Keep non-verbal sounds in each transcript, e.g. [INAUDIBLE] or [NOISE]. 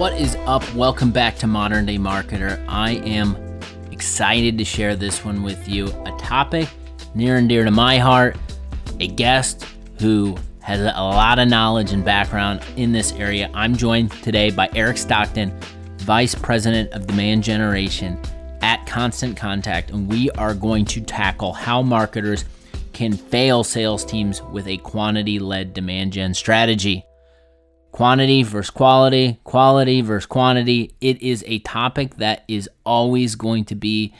What is up? Welcome back to Modern Day Marketer. I am excited to share this one with you. A topic near and dear to my heart, a guest who has a lot of knowledge and background in this area. I'm joined today by Eric Stockton, Vice President of Demand Generation at Constant Contact, and we are going to tackle how marketers can fail sales teams with a quantity led demand gen strategy. Quantity versus quality, quality versus quantity. It is a topic that is always going to be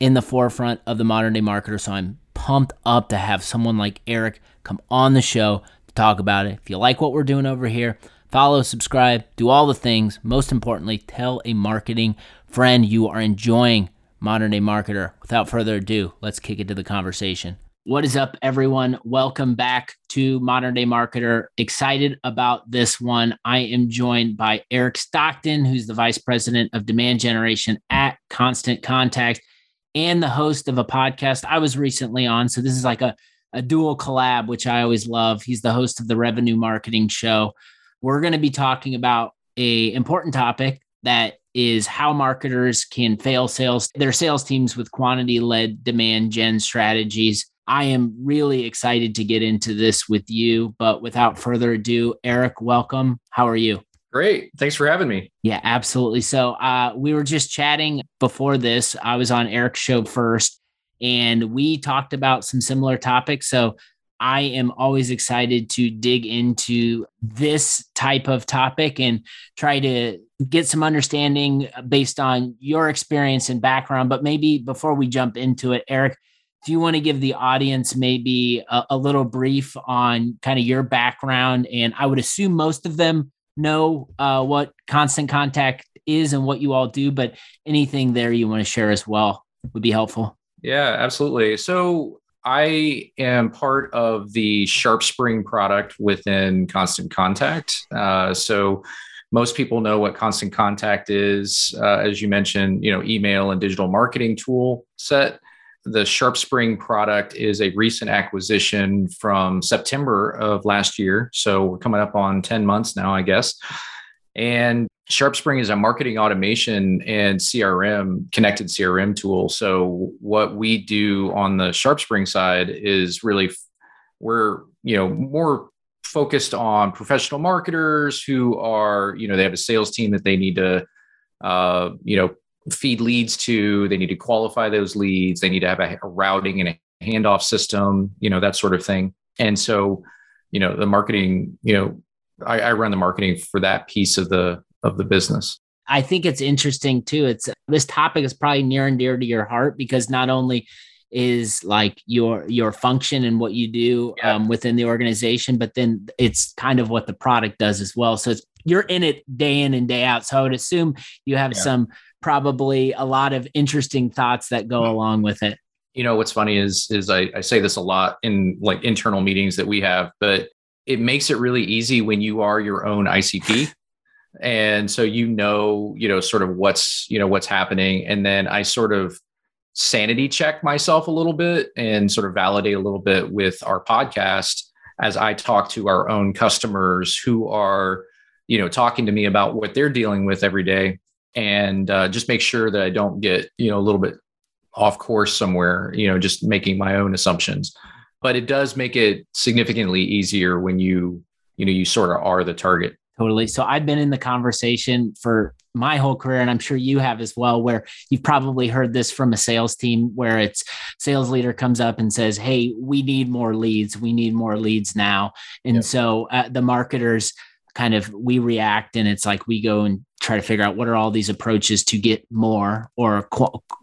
in the forefront of the modern day marketer. So I'm pumped up to have someone like Eric come on the show to talk about it. If you like what we're doing over here, follow, subscribe, do all the things. Most importantly, tell a marketing friend you are enjoying modern day marketer. Without further ado, let's kick it to the conversation. What is up, everyone? Welcome back to Modern Day Marketer. Excited about this one. I am joined by Eric Stockton, who's the Vice President of Demand Generation at Constant Contact and the host of a podcast I was recently on. So, this is like a, a dual collab, which I always love. He's the host of the Revenue Marketing Show. We're going to be talking about a important topic that is how marketers can fail sales their sales teams with quantity led demand gen strategies I am really excited to get into this with you. But without further ado, Eric, welcome. How are you? Great. Thanks for having me. Yeah, absolutely. So uh, we were just chatting before this. I was on Eric's show first, and we talked about some similar topics. So I am always excited to dig into this type of topic and try to get some understanding based on your experience and background. But maybe before we jump into it, Eric, do you want to give the audience maybe a, a, little brief on kind of your background? And I would assume most of them know uh, what constant contact is and what you all do, but anything there you want to share as well would be helpful. Yeah, absolutely. So I am part of the SharpSpring product within Constant Contact. Uh, so most people know what Constant Contact is, uh, as you mentioned, you know, email and digital marketing tool set the SharpSpring product is a recent acquisition from September of last year. So we're coming up on 10 months now, I guess. And SharpSpring is a marketing automation and CRM connected CRM tool. So what we do on the SharpSpring side is really we're, you know, more focused on professional marketers who are, you know, they have a sales team that they need to uh, you know, feed leads to they need to qualify those leads they need to have a, a, routing and a handoff system you know that sort of thing. And so you know the marketing you know I, I run the marketing for that piece of the of the business. I think it's interesting too. It's this topic is probably near and dear to your heart because not only is like your your function and what you do yeah. um, within the organization but then it's kind of what the product does as well. So it's you're in it day in and day out. So i would assume you have yeah. some probably a lot of interesting thoughts that go along with it. You know, what's funny is is I, I say this a lot in like internal meetings that we have, but it makes it really easy when you are your own ICP. and so you know, you know, sort of what's, you know, what's happening. And then I sort of sanity check myself a little bit and sort of validate a little bit with our podcast as I talk to our own customers who are, you know, talking to me about what they're dealing with every day and uh, just make sure that I don't get you know a little bit off course somewhere. You know, just making my own assumptions. But it does make it significantly easier when you you know you sort of are the target. Totally. So I've been in the conversation for my whole career, and I'm sure you have as well, where you've probably heard this from a sales team where it's sales leader comes up and says, Hey, we need more leads. We need more leads now. And yep. so uh, the marketers kind of we react and it's like we go and try to figure out what are all these approaches to get more or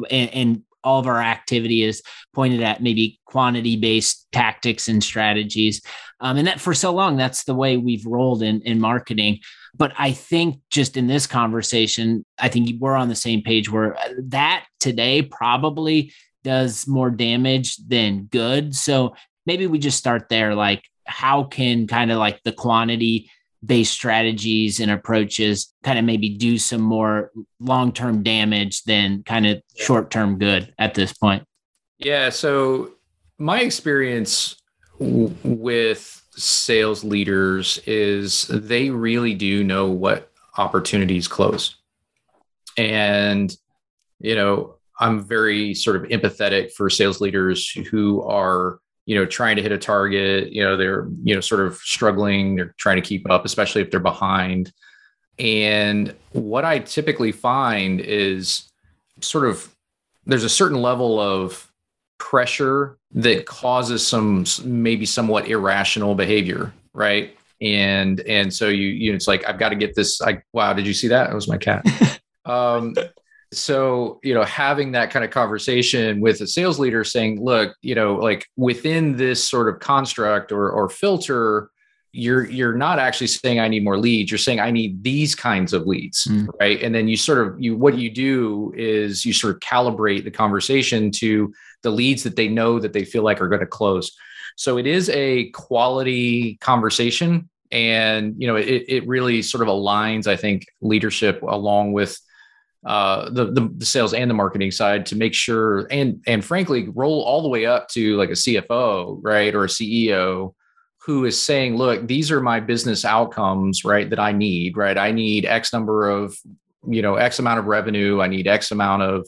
and, and all of our activity is pointed at maybe quantity based tactics and strategies. Um, and that for so long that's the way we've rolled in in marketing. But i think just in this conversation i think we're on the same page where uh, that today probably does more damage than good. So maybe we just start there like how can kind of like the quantity based strategies and approaches kind of maybe do some more long term damage than kind of short term good at this point? Yeah. So, my experience w- with sales leaders is they really do know what opportunities close. And, you know, I'm very sort of empathetic for sales leaders who are, you know, trying to hit a target, you know, they're, you know, sort of struggling, they're trying to keep up, especially if they're behind. And what I typically find is sort of there's a certain level of pressure that causes some maybe somewhat irrational behavior, right? And and so you you know, it's like I've got to get this. I wow, did you see that? It was my cat. [LAUGHS] um, so you know having that kind of conversation with a sales leader saying look you know like within this sort of construct or or filter you're you're not actually saying i need more leads. You're saying i need these kinds of leads mm. right? And then you sort of you what you do is you sort of calibrate the conversation to the leads that they know that they feel like are going to close. So it is a quality conversation and you know it, it really sort of aligns i think leadership along with uh, the, the, sales and the marketing side to make sure and and frankly roll all the way up to like a CFO right or a CEO who is saying, look, these are my business outcomes, right? That I need, right? I need X number of, you know, X amount of revenue. I need X amount of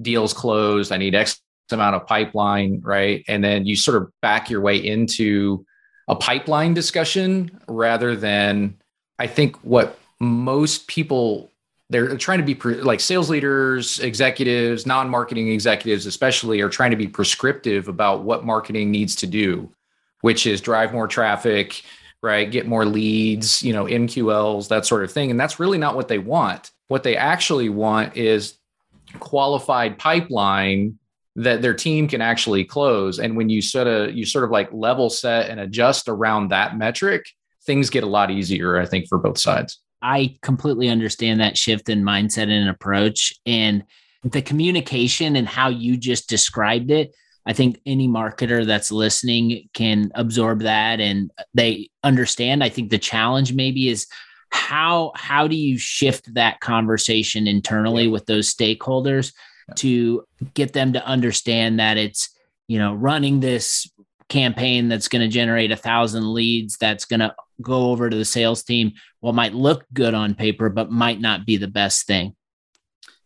deals closed. I need X amount of pipeline, right? And then you sort of back your way into a pipeline discussion rather than, I think, what most people they're trying to be pre- like sales leaders, executives, non-marketing executives, especially, are trying to be prescriptive about what marketing needs to do which is drive more traffic, right? Get more leads, you know, MQLs, that sort of thing. And that's really not what they want. What they actually want is qualified pipeline that their team can actually close. And when you sort of you sort of like level set and adjust around that metric, things get a lot easier, I think, for both sides. I completely understand that shift in mindset and approach and the communication and how you just described it I think any marketer that's listening can absorb that and they understand. I think the challenge maybe is how how do you shift that conversation internally with those stakeholders to get them to understand that it's you know running this campaign that's going to generate a thousand leads that's going to go over to the sales team what might look good on paper but might not be the best thing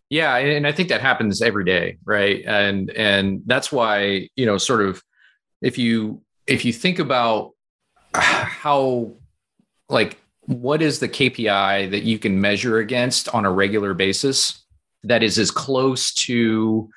yeah, and I think that happens every day, right? And and that's why, you know, sort of if you if you think about how like what is the KPI that you can measure against on a regular basis that is as close to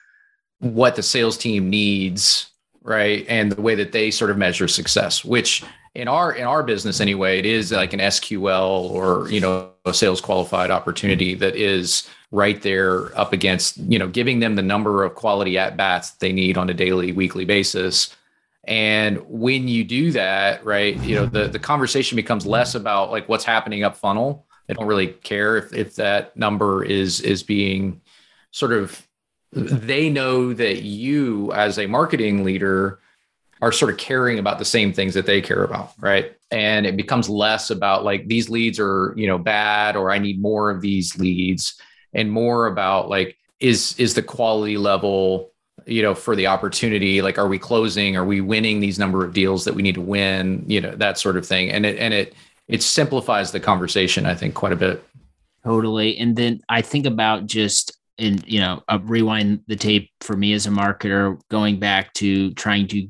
what the sales team needs, right? And the way that they sort of measure success, which in our in our business anyway, it is like an SQL or, you know, a sales qualified opportunity that is right there up against, you know, giving them the number of quality at bats they need on a daily, weekly basis. And when you do that, right, you know, the, the conversation becomes less about like what's happening up funnel. They don't really care if, if that number is is being sort of they know that you as a marketing leader are sort of caring about the same things that they care about, right? And it becomes less about like these leads are, you know, bad or I need more of these leads and more about like is is the quality level you know for the opportunity like are we closing? Are we winning these number of deals that we need to win? You know that sort of thing. And it and it it simplifies the conversation i think quite a bit. Totally. And then i think about just and you know uh, rewind the tape for me as a marketer going back to trying to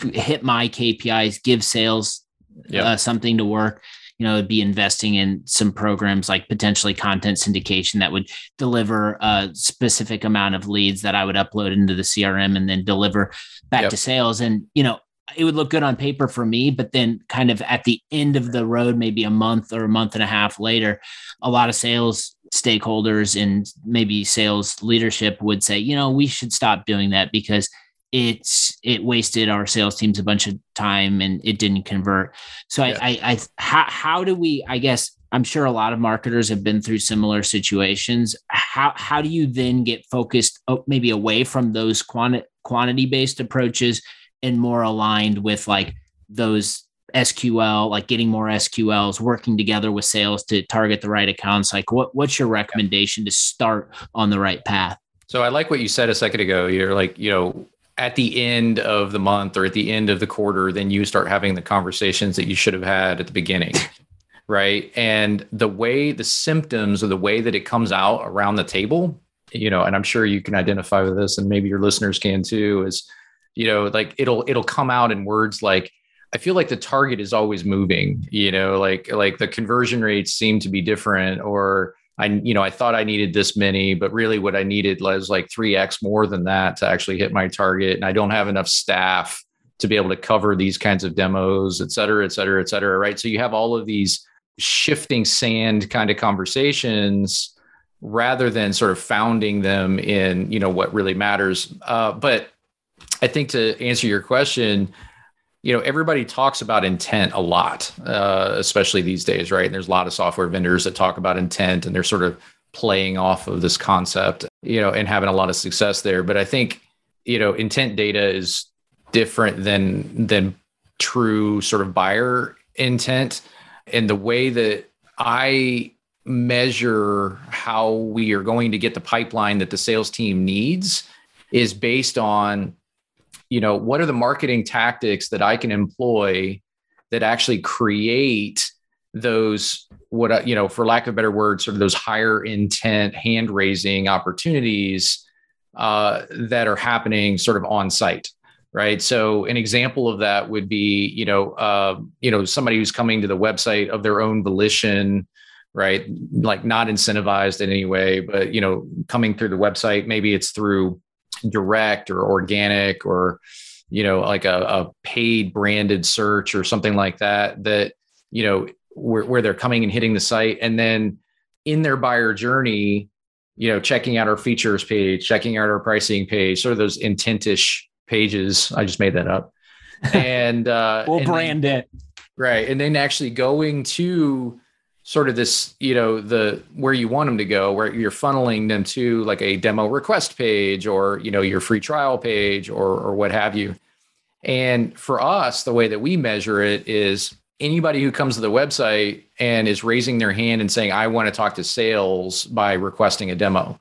hit my kpis give sales yep. uh, something to work you know, be investing in some programs like potentially content syndication that would deliver a specific amount of leads that I would upload into the CRM and then deliver back yep. to sales. And, you know, it would look good on paper for me, but then kind of at the end of the road, maybe a month or a month and a half later, a lot of sales stakeholders and maybe sales leadership would say, you know, we should stop doing that because it's it wasted our sales teams a bunch of time and it didn't convert. So yeah. I, I, I how how do we? I guess I'm sure a lot of marketers have been through similar situations. How how do you then get focused oh, maybe away from those quantity quantity based approaches and more aligned with like those SQL, like getting more SQLs, working together with sales to target the right accounts? Like what what's your recommendation to start on the right path? So I like what you said a second ago. You're like, you know, at the end of the month or at the end of the quarter, then you start having the conversations that you should have had at the beginning. [LAUGHS] right? And the way the symptoms or the way that it comes out around the table, you know, and I'm sure you can identify with this, and maybe your listeners can too, is you know, like it'll it'll come out in words like I feel like the target is always moving, you know, like like the conversion rates seem to be different or I you know, I thought I needed this many, but really what I needed was like 3x more than that to actually hit my target and I don't have enough staff to be able to cover these kinds of demos, et cetera, et cetera, et cetera, right? So you have all of these shifting sand kind of conversations rather than sort of founding them in, you know, what really matters. Uh, but I think to answer your question, you know, everybody talks about intent a lot, uh, especially these days, right? And there's a lot of software vendors that talk about intent and they're sort of playing off of this concept, you know, and having a lot of success there. But I think, you know, intent data is different than than true sort of buyer intent. And the way that I measure how we are going to get the pipeline that the sales team needs is based on you know what are the marketing tactics that i can employ that actually create those what you know for lack of better word sort of those higher intent hand raising opportunities uh, that are happening sort of on site right? So an example of that would be you know uh, you know somebody who's coming to the website of their own volition right? Like not incentivized in any way but you know coming through the website maybe it's through direct or organic or you know like a, a paid branded search or something like that that you know where, where they're coming and hitting the site. And then in their buyer journey you know checking out our features page checking out our pricing page sort of those intentish pages. I just made that up. [LAUGHS] And uh we'll and brand then, it. Right. And then actually going to sort of this, you know, the where you want them to go, where you're funneling them to like a demo request page or, you know, your free trial page or or what have you. And for us, the way that we measure it is anybody who comes to the website and is raising their hand and saying, I want to talk to sales by requesting a demo.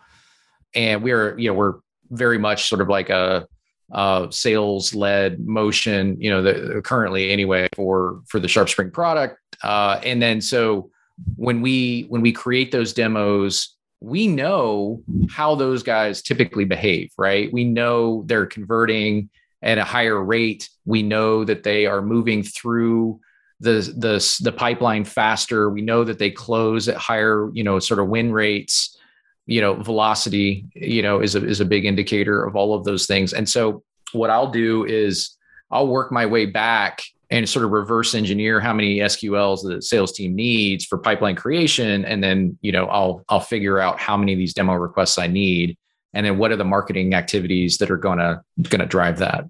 And we're, you know, we're very much sort of like a, a sales led motion, you know, the, currently anyway for, for the SharpSpring product. Uh, and then so when we when we create those demos we know how those guys typically behave right? We know they're converting at a higher rate. We know that they are moving through the the the pipeline faster. We know that they close at higher you know sort of win rates. You know velocity you know is a is a big indicator of all of those things. And so what i'll do is i'll work my way back and sort of reverse engineer how many SQLs the sales team needs for pipeline creation. And then, you know, I'll I'll figure out how many of these demo requests I need. And then what are the marketing activities that are gonna gonna drive that.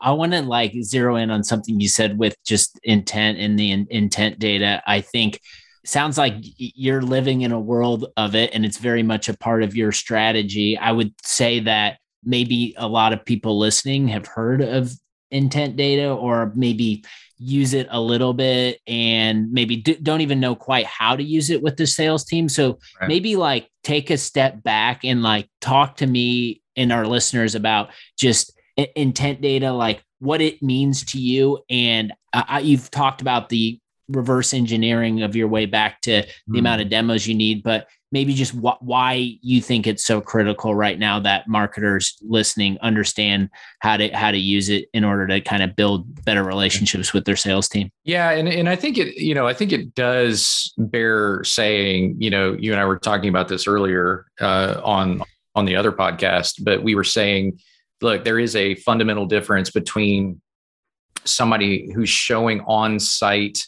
I want to like zero in on something you said with just intent and the in- intent data. I think sounds like you're living in a world of it and it's very much a part of your strategy. I would say that maybe a lot of people listening have heard of intent data or maybe use it a little bit and maybe d- don't even know quite how to use it with the sales team so right. maybe like take a step back and like talk to me and our listeners about just intent data like what it means to you and uh, you've talked about the reverse engineering of your way back to the mm. amount of demos you need but maybe just wh- why you think it's so critical right now that marketers listening understand how to how to use it in order to kind of build better relationships with their sales team yeah and, and i think it you know i think it does bear saying you know you and i were talking about this earlier uh, on on the other podcast but we were saying look there is a fundamental difference between somebody who's showing on site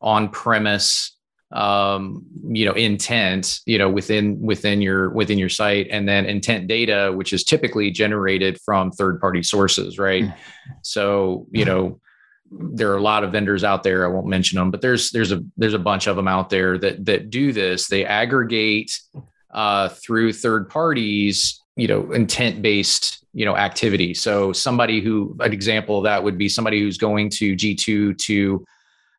on premise um, you know intent you know within within your within your site and then intent data which is typically generated from third party sources right? Mm. so you know there are a lot of vendors out there i won't mention them but there's there's a there's a bunch of them out there that that do this. They aggregate uh, through third parties you know intent based you know activity. So somebody who an example of that would be somebody who's going to g2 to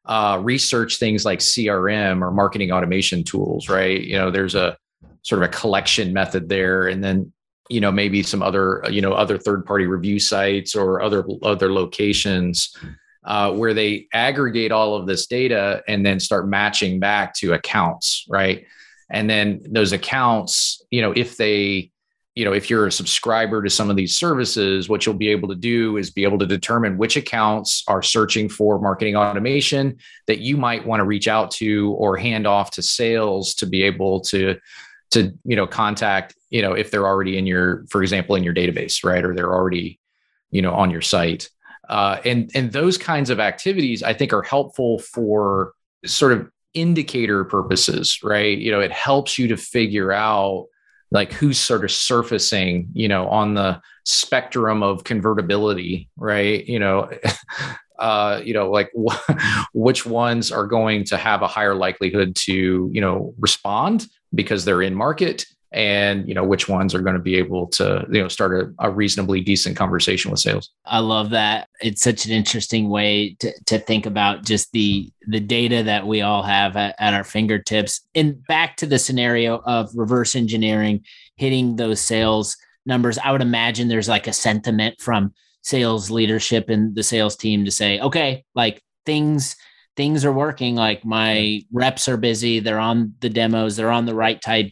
uh, research things like CRM or marketing automation tools, right? You know, there's a sort of a collection method there, and then you know maybe some other you know other third party review sites or other other locations uh, where they aggregate all of this data and then start matching back to accounts, right? And then those accounts, you know, if they, you know, if you're a subscriber to some of these services, what you'll be able to do is be able to determine which accounts are searching for marketing automation that you might want to reach out to or hand off to sales to be able to to you know contact you know if they're already in your for example in your database right or they're already you know on your site. Uh, and and those kinds of activities i think are helpful for sort of indicator purposes right? You know it helps you to figure out like who's sort of surfacing you know on the spectrum of convertibility right? You know [LAUGHS] uh, you know, like [LAUGHS] which ones are going to have a higher likelihood to, you know, respond because they're in market and you know which ones are going to be able to you know start a, a, reasonably decent conversation with sales. I love that. It's such an interesting way to, to think about just the the data that we all have at, at our fingertips. And back to the scenario of reverse engineering hitting those sales numbers i would imagine there's like a sentiment from sales leadership and the sales team to say okay like things things are working. Like my reps are busy. They're on the demos. They're on the right type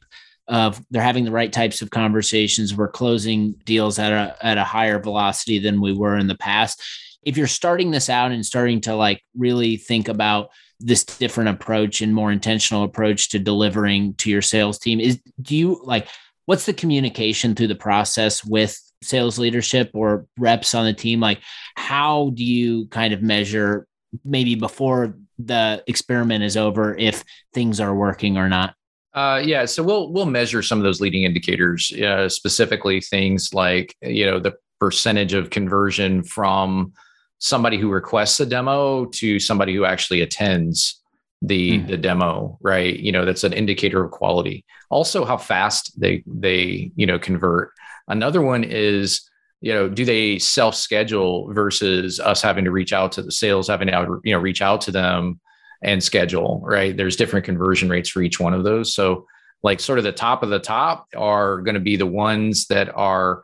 of they're having the right types of conversations. We're closing deals at a at a higher velocity than we were in the past. If you're starting this out and starting to like really think about this different approach and more intentional approach to delivering to your sales team is do you like what's the communication through the process with sales leadership or reps on the team? Like how do you kind of measure maybe before the experiment is over if things are working or not? Uh, yeah, so we'll we'll measure some of those leading indicators, uh, specifically things like you know the percentage of conversion from somebody who requests a demo to somebody who actually attends the mm. the demo, right? You know, that's an indicator of quality. Also, how fast they they you know convert. Another one is you know do they self schedule versus us having to reach out to the sales having to you know reach out to them and schedule right? There's different conversion rates for each one of those. So like sort of the top of the top are going to be the ones that are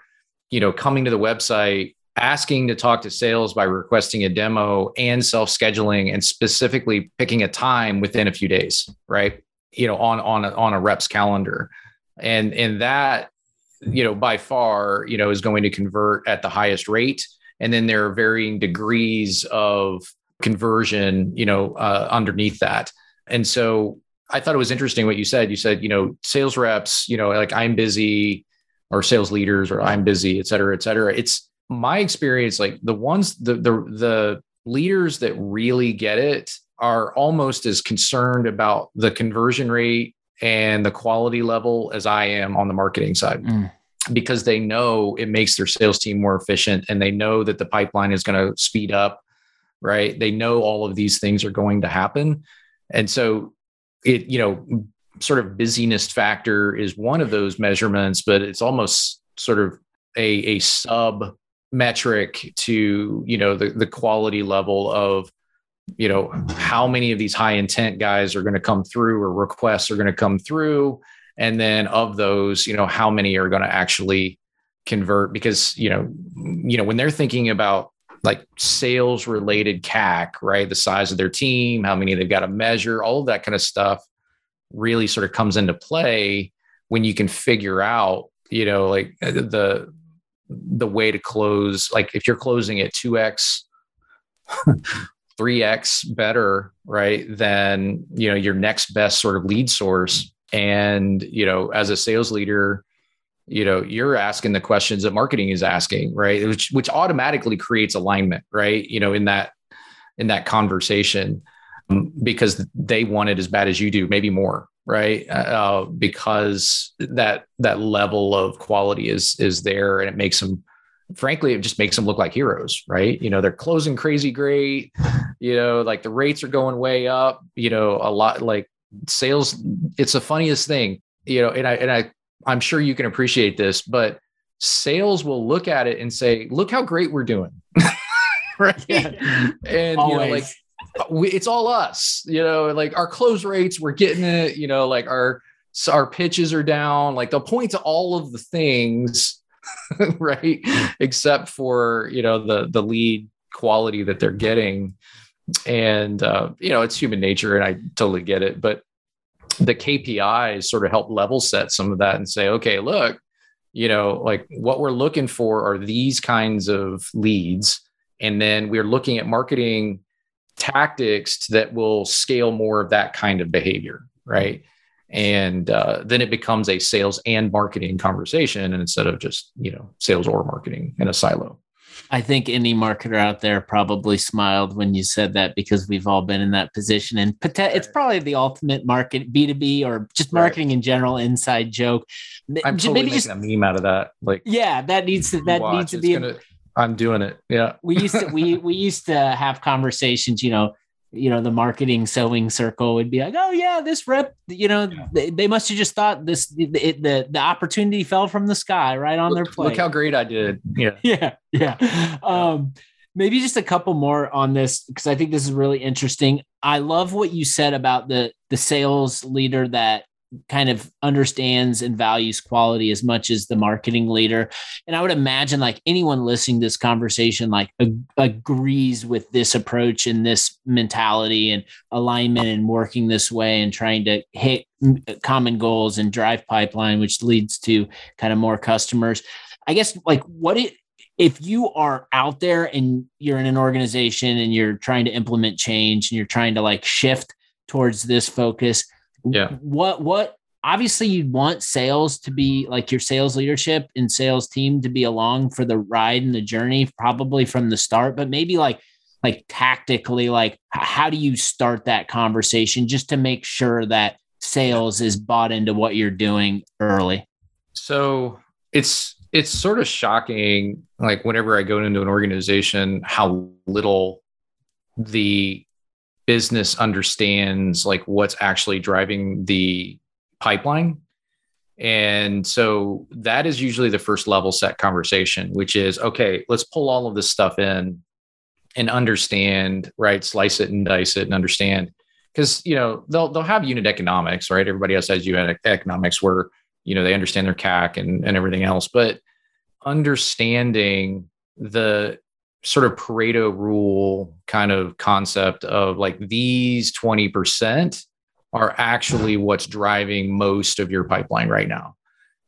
you know coming to the website asking to talk to sales by requesting a demo and self scheduling and specifically picking a time within a few days right? You know on on a, on a rep's calendar. And and that you know, by far, you know, is going to convert at the highest rate. And then there are varying degrees of conversion, you know, uh, underneath that. And so I thought it was interesting what you said. You said, you know, sales reps, you know, like I'm busy or sales leaders or I'm busy, et cetera, et cetera. It's my experience, like the ones, the, the, the leaders that really get it are almost as concerned about the conversion rate and the quality level as I am on the marketing side. Mm. Because they know it makes their sales team more efficient and they know that the pipeline is going to speed up, right? They know all of these things are going to happen. And so it, you know, sort of busyness factor is one of those measurements, but it's almost sort of a, a sub metric to, you know, the, the quality level of you know how many of these high intent guys are going to come through or requests are going to come through and then of those you know how many are going to actually convert because you know you know when they're thinking about like sales related CAC, right? The size of their team, how many they've got to measure, all of that kind of stuff really sort of comes into play when you can figure out, you know, like uh, the the way to close like if you're closing at 2x 3x [LAUGHS] better right than you know your next best sort of lead source and you know as a sales leader you know you're asking the questions that marketing is asking right which which automatically creates alignment right you know in that in that conversation um, because they want it as bad as you do maybe more right uh, because that that level of quality is is there and it makes them frankly, it just makes them look like heroes, right? You know, they're closing crazy great. You know, like the rates are going way up. You know, a lot like sales. It's the funniest thing. You know, and I and I I'm sure you can appreciate this, but sales will look at it and say, "Look how great we're doing," [LAUGHS] right? Yeah. And Always. you know, like we, it's all us. You know, like our close rates, we're getting it. You know, like our our pitches are down. Like they'll point to all of the things [LAUGHS] right? Except for you know the the lead quality that they're getting. And uh, you know, it's human nature, and I totally get it. But the KPIs sort of help level set some of that and say, okay, look, you know, like what we're looking for are these kinds of leads. And then we're looking at marketing tactics that will scale more of that kind of behavior. Right. And uh, then it becomes a sales and marketing conversation instead of just, you know, sales or marketing in a silo. I think any marketer out there probably smiled when you said that because we've all been in that position. And it's probably the ultimate market B2B or just marketing right. in general inside joke. I'm totally Maybe making just, a meme out of that. Like, yeah, that needs to, that watch, needs to be. Gonna, I'm doing it. Yeah. we used to, we, we used to have conversations, you know, you know the marketing sewing circle would be like oh yeah this rep you know yeah. they, they, must have just thought this it, the the opportunity fell from the sky right on look, their plate look how great i did. Yeah. [LAUGHS] Yeah yeah. Um maybe just a couple more on this because i think this is really interesting. I love what you said about the the sales leader that kind of understands and values quality as much as the marketing leader. And i would imagine like anyone listening to this conversation like ag- agrees with this approach and this mentality and alignment and working this way and trying to hit common goals and drive pipeline which leads to kind of more customers. I guess like what it if you are out there and you're in an organization and you're trying to implement change and you're trying to like shift towards this focus yeah. What what obviously you'd want sales to be like your sales leadership and sales team to be along for the ride and the journey probably from the start but maybe like like tactically like how do you start that conversation just to make sure that sales is bought into what you're doing early? So it's it's sort of shocking like whenever i go into an organization how little the business understands like what's actually driving the pipeline. And so that is usually the first level set conversation which is okay let's pull all of this stuff in and understand right? Slice it and dice it and understand. Because you know they'll they'll have unit economics right? Everybody else has unit economics where you know they understand their cac and, and everything else. But understanding the sort of Pareto rule kind of concept of like these 20% are actually what's driving most of your pipeline right now.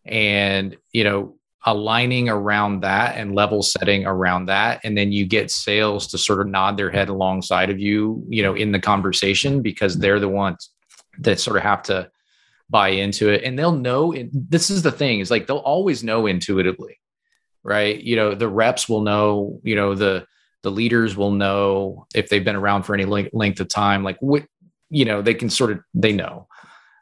And, you know, aligning around that and level setting around that. And then you get sales to sort of nod their head alongside of you, you know, in the conversation because they're the ones that sort of have to buy into it. And they'll know this is the thing is like they'll always know intuitively right? You know, the reps will know, you know, the the leaders will know if they've been around for any length of time, like what, you know, they can sort of they know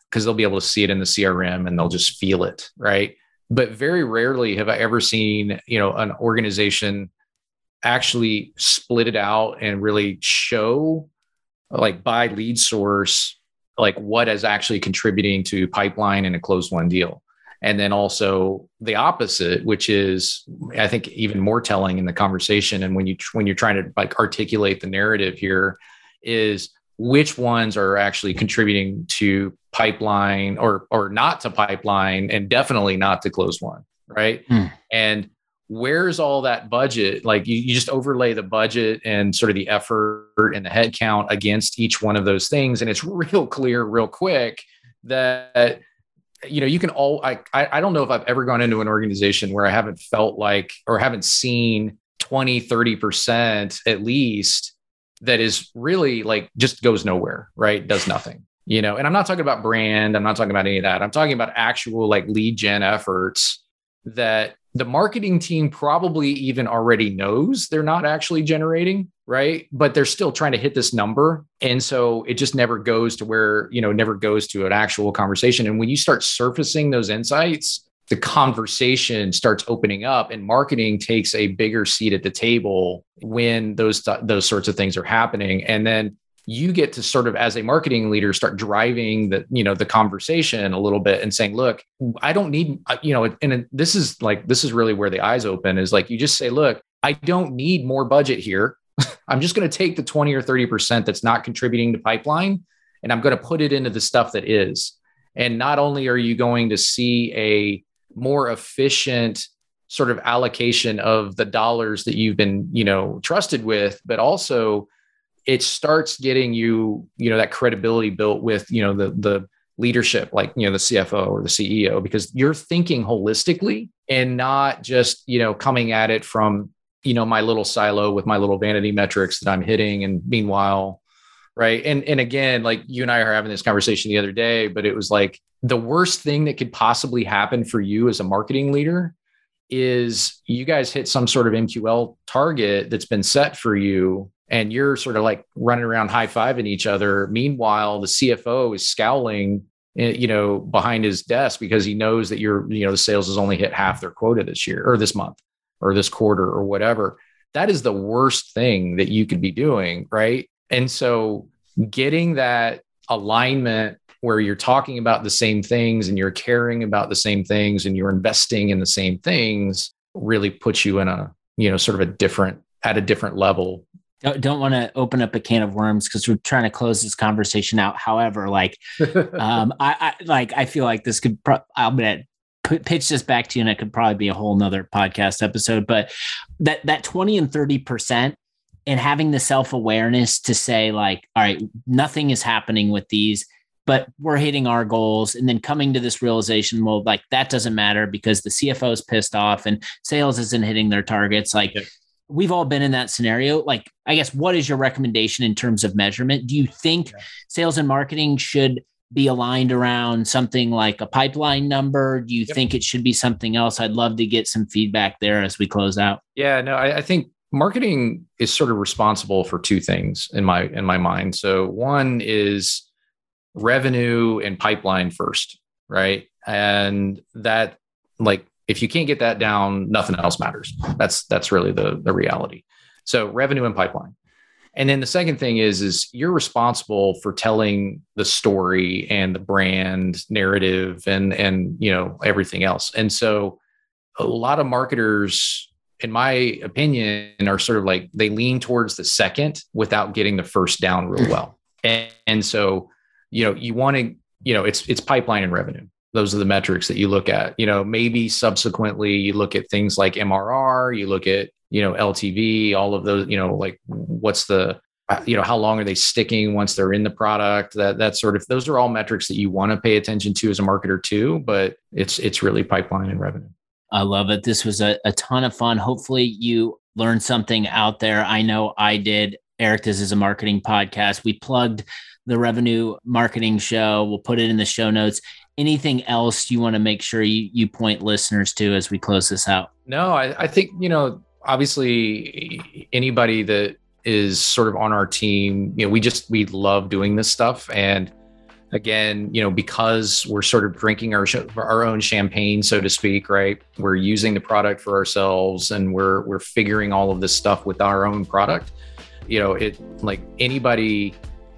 because they'll be able to see it in the CRM and they'll just feel it, right? But very rarely have I ever seen, you know, an organization actually split it out and really show like by lead source like what is actually contributing to pipeline and a closed won deal and then also the opposite which is i think even more telling in the conversation. And when you when you're trying to like articulate the narrative here is which ones are actually contributing to pipeline or or not to pipeline and definitely not to closed won right? Hmm. and where's all that budget? Like you, you just overlay the budget and sort of the effort and the headcount against each one of those things. And it's real clear real quick that you know, you can all, I, I don't know if I've ever gone into an organization where I haven't felt like, or haven't seen 20, 30% at least that is really like just goes nowhere, right? Does nothing, you know, and I'm not talking about brand. I'm not talking about any of that. I'm talking about actual like lead gen efforts that the marketing team probably even already knows they're not actually generating right? But they're still trying to hit this number. And so it just never goes to where you know never goes to an actual conversation. And when you start surfacing those insights the conversation starts opening up and marketing takes a bigger seat at the table when those those sorts of things are happening. And then you get to sort of as a marketing leader start driving the you know the conversation a little bit and saying look i don't need uh, you know and this is like this is really where the eyes open is like you just say look i don't need more budget here. [LAUGHS] I'm just going to take the 20 or 30% that's not contributing to pipeline and i'm going to put it into the stuff that is. And not only are you going to see a more efficient sort of allocation of the dollars that you've been, you know, trusted with, but also it starts getting you, you know, that credibility built with, you know, the the leadership like, you know, the CFO or the CEO because you're thinking holistically and not just, you know, coming at it from, you know, my little silo with my little vanity metrics that I'm hitting and meanwhile, right? And and again, like you and I are having this conversation the other day, but it was like the worst thing that could possibly happen for you as a marketing leader is you guys hit some sort of MQL target that's been set for you and you're sort of like running around high-fiving each other. Meanwhile the CFO is scowling eh, you know behind his desk because he knows that your you know the sales has only hit half their quota this year or this month or this quarter or whatever. That is the worst thing that you could be doing right? And so getting that alignment where you're talking about the same things and you're caring about the same things and you're investing in the same things really puts you in a you know sort of a different at a different level don't, don't want to open up a can of worms because we're trying to close this conversation out. However like um [LAUGHS] I, I like i feel like this could pro- i'm gonna pitch this back to you and it could probably be a whole nother podcast episode but that that 20 and 30 percent and having the self-awareness to say like all right nothing is happening with these but we're hitting our goals. And then coming to this realization well like that doesn't matter because the cfo is pissed off and sales isn't hitting their targets. Like. We've all been in that scenario like i guess what is your recommendation in terms of measurement do you think yeah. sales and marketing should be aligned around something like a pipeline number do you yep. think it should be something else i'd love to get some feedback there as we close out yeah no I, I think marketing is sort of responsible for two things in my in my mind so one is revenue and pipeline first, right? And that like if you can't get that down, nothing else matters. That's that's really the the reality. So revenue and pipeline. And then the second thing is is you're responsible for telling the story and the brand narrative and and you know everything else. And so a lot of marketers in my opinion are sort of like they lean towards the second without getting the first down real mm-hmm. well. And, and so you know, you want to, you know, it's it's pipeline and revenue. Those are the metrics that you look at. You know, maybe subsequently you look at things like MRR, you look at, you know, LTV, all of those, you know, like what's the you know how long are they sticking once they're in the product that that sort of those are all metrics that you want to pay attention to as a marketer too but it's it's really pipeline and revenue i love it this was a, a ton of fun hopefully you learned something out there i know i did eric this is a marketing podcast we plugged the revenue marketing show. We'll put it in the show notes. Anything else you want to make sure you, you point listeners to as we close this out? No, I, I think, you know, obviously anybody that is sort of on our team, you know, we just, we love doing this stuff. And again, you know, because we're sort of drinking our, our own champagne, so to speak, right? We're using the product for ourselves and we're, we're figuring all of this stuff with our own product. You know, it like anybody,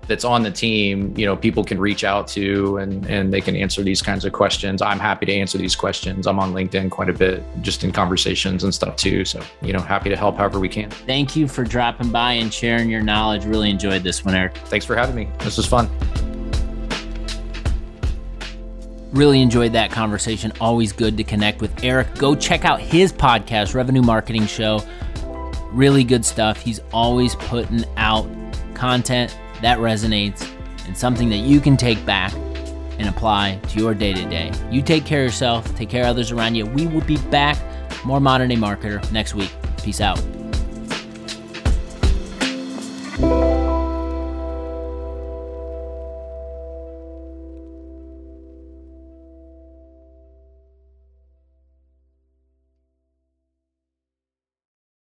that's on the team, you know, people can reach out to and and they can answer these kinds of questions. I'm happy to answer these questions. I'm on LinkedIn quite a bit, just in conversations and stuff too. So, you know, happy to help however we can. Thank you for dropping by and sharing your knowledge. Really enjoyed this one, Eric. Thanks for having me. This was fun. Really enjoyed that conversation. Always good to connect with Eric. Go check out his podcast, Revenue Marketing Show. Really good stuff. He's always putting out content that resonates and something that you can take back and apply to your day to day. You take care of yourself, take care of others around you. We will be back, more modern day marketer, next week. Peace out.